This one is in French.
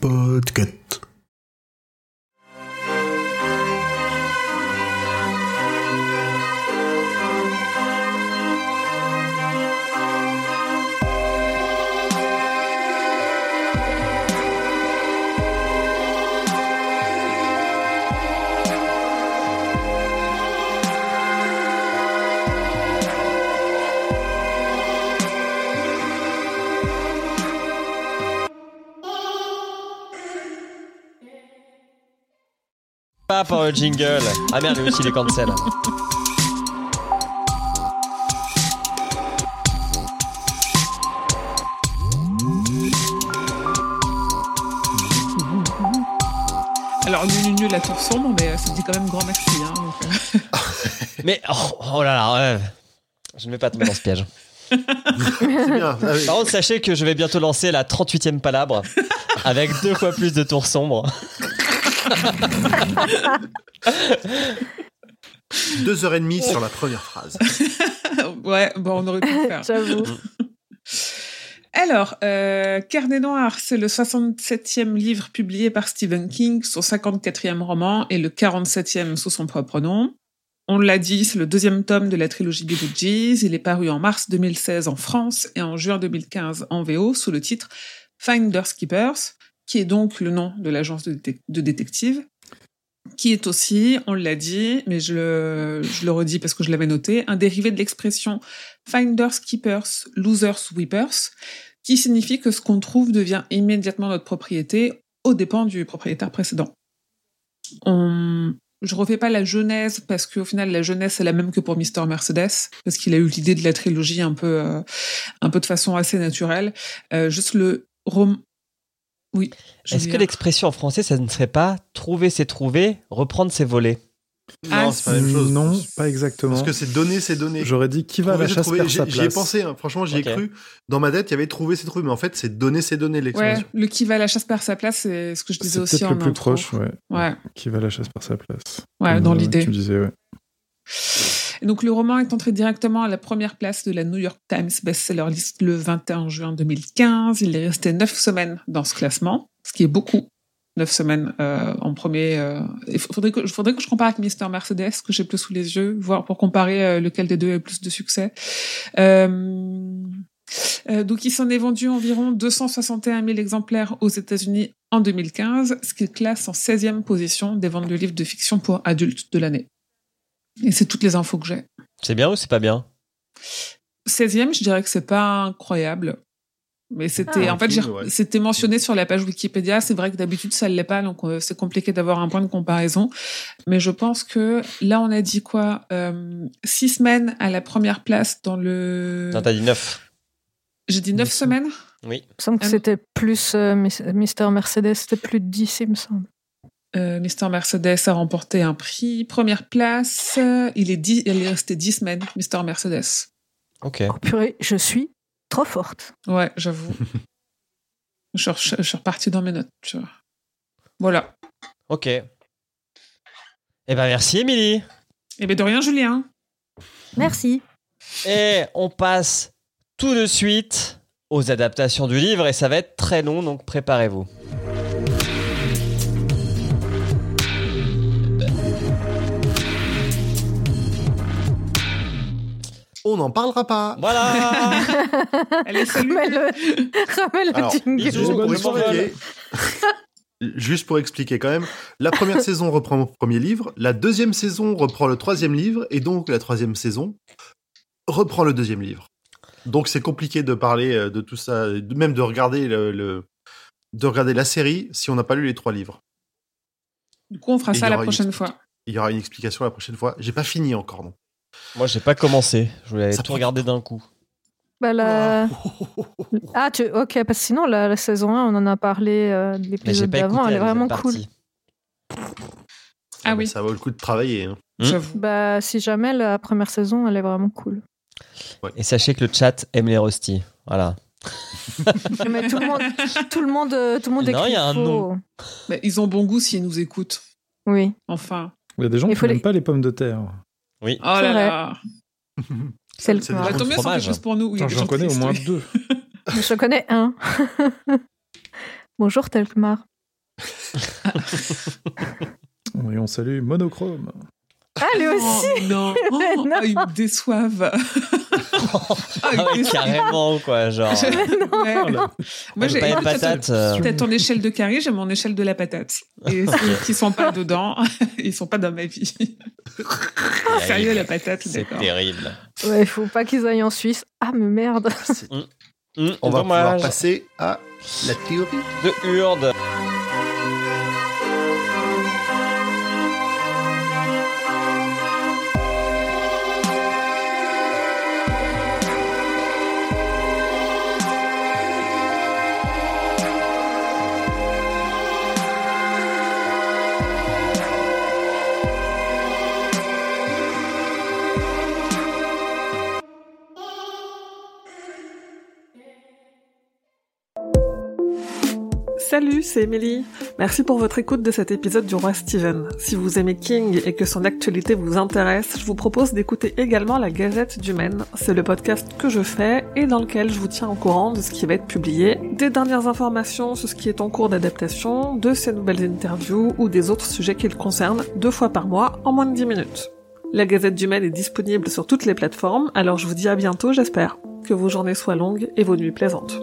Podcast. Pas pour le jingle. Ah merde, lui aussi il est cancel. Alors, nul, nul, nul, la tour sombre, mais ça dit quand même grand merci. Hein, donc, euh. Mais oh, oh là là, ouais. je ne vais pas tomber dans ce piège. Bien. Ah oui. Par contre, sachez que je vais bientôt lancer la 38e palabre avec deux fois plus de tours sombres. Deux heures et demie sur la première phrase. ouais, bon, on aurait pu le faire. J'avoue. Alors, euh, Carnet Noir, c'est le 67e livre publié par Stephen King, son 54e roman et le 47e sous son propre nom. On l'a dit, c'est le deuxième tome de la trilogie Beetlejuice. Il est paru en mars 2016 en France et en juin 2015 en VO sous le titre Finders Keepers, qui est donc le nom de l'agence de, de détective, qui est aussi, on l'a dit, mais je le, redis parce que je l'avais noté, un dérivé de l'expression Finders Keepers, Losers Weepers, qui signifie que ce qu'on trouve devient immédiatement notre propriété aux dépens du propriétaire précédent. On... Je refais pas la genèse parce qu'au final la genèse est la même que pour Mr Mercedes parce qu'il a eu l'idée de la trilogie un peu euh, un peu de façon assez naturelle. Euh, juste le. Oui. Est-ce que l'expression en français, ça ne serait pas trouver c'est trouver, reprendre c'est voler Ah, Non, c'est pas la même chose. Non, pas exactement. Parce que c'est donner, c'est donner. J'aurais dit qui va à Trouver, la c'est chasse perd J'y sa j'y ai place. pensé, hein. franchement, j'y ai cru. Dans ma tête, il y avait trouver, c'est trouver, mais en fait, c'est donner, c'est donner Ouais, l'expression. le qui va à la chasse par sa place, c'est ce que je disais C'est aussi peut-être en le plus intro. proche, ouais. Ouais, Qui va à la chasse par sa place. ouais, Comme, dans euh, l'idée. Tu disais, ouais. Donc le roman est entré directement à la première place de la New York Times bestseller list le 21 juin 2015. Il est resté neuf semaines dans ce classement, ce qui est beaucoup. Neuf semaines euh, en premier. euh, Il faudrait que, faudrait que je compare avec Mister Mercedes, que j'ai plus sous les yeux, voir pour comparer euh, lequel des deux a plus de succès. Euh, euh, donc il s'en est vendu environ 261 000 exemplaires aux États-Unis en 2015, ce qui le classe en 16e position des ventes de livres de fiction pour adultes de l'année. Et c'est toutes les infos que j'ai. C'est bien ou c'est pas bien? 16e, je dirais que c'est pas incroyable. Mais c'était, Ah, en fait, ouais. c'était mentionné sur la page Wikipédia. C'est vrai que d'habitude, ça ne l'est pas, donc euh, c'est compliqué d'avoir un point de comparaison. Mais je pense que là, on a dit quoi euh, Six semaines à la première place dans le. Non, t'as dit 9. J'ai dit neuf Neuf semaines? Oui. Il me semble que Ah. c'était plus euh, Mis- Mister Mercedes, c'était plus de 10, il me semble. Euh, Mister Mercedes a remporté un prix. Première place, il est, dix, il est resté dix semaines, Mister Mercedes. Ok. Oh purée, je suis trop forte. Ouais, j'avoue. je, suis- je suis repartie dans mes notes, tu vois. Voilà. Ok. Eh ben merci Émilie. Et bien de rien, Julien. Merci. Et on passe tout de suite aux adaptations du livre et ça va être très long, donc préparez-vous. On n'en parlera pas. Voilà Allez. Ramène le, Alors, jingle. Juste pour expliquer. Juste pour expliquer quand même, la première saison reprend mon premier livre, la deuxième saison reprend le troisième livre, et donc la troisième saison reprend le deuxième livre. Donc c'est compliqué de parler euh, de tout ça, de- même de regarder le, le- de regarder la série si on n'a pas lu les trois livres. Du coup, on fera Et ça il y la aura une prochaine explication. fois. Il y aura une explication la prochaine fois. J'ai pas fini encore non. Moi j'ai pas commencé, je voulais Ça tout regarder d'un coup. Bah, la- Ah, tu... ok, parce que sinon, la, la saison 1, on en a parlé euh, de l'épisode d'avant, elle est vraiment cool. partie. Ah mais oui. Ça vaut le coup de travailler. hein. Hmm. J'avoue. Bah, si jamais, la première saison, elle est vraiment cool. Et sachez que le chat aime les rostis. Voilà. Mais tout le monde, tout le monde, euh, tout le monde Non, écrit il y a un faux. nom. Mais ils ont bon goût s'ils nous écoutent. Oui. Enfin. Il y a des gens Il qui n'aiment les- pas les pommes de terre. Oui. Oh là vrai. là. C'est le des Bah, tant mieux, c'est fromage. quelque chose pour nous. J'en connais au moins deux. Je connais un. Bonjour Telkmar. Oui, on salue Monochrome. Ah, lui aussi Oh, non, Oh, Non. oh, ils me déçoivent. Ah, Ah ouais, carrément, quoi, genre. Là. Moi, j'ai Pas de moi, t'as patate, ton- euh. T'as ton échelle de carré, j'ai mon échelle de la patate. Et ceux qui sont pas dedans, ils sont pas dans ma vie. Sérieux, la patate, C'est d'accord. terrible. Ouais, il faut pas qu'ils aillent en Suisse. Ah, mais merde. Hum, On va pouvoir passer à la théorie. de Hurde. Salut, c'est Emily. Merci pour votre écoute de cet épisode du Roi Steven. Si vous aimez King et que son actualité vous intéresse, je vous propose d'écouter également la Gazette du Maine. C'est le podcast que je fais et dans lequel je vous tiens au courant de ce qui va être publié, des dernières informations sur ce qui est en cours d'adaptation, de ses nouvelles interviews ou des autres sujets qui le concernent deux fois par mois en moins de 10 minutes. La Gazette du Maine est disponible sur toutes les plateformes, alors je vous dis à bientôt j'espère. Que vos journées soient longues et vos nuits plaisantes.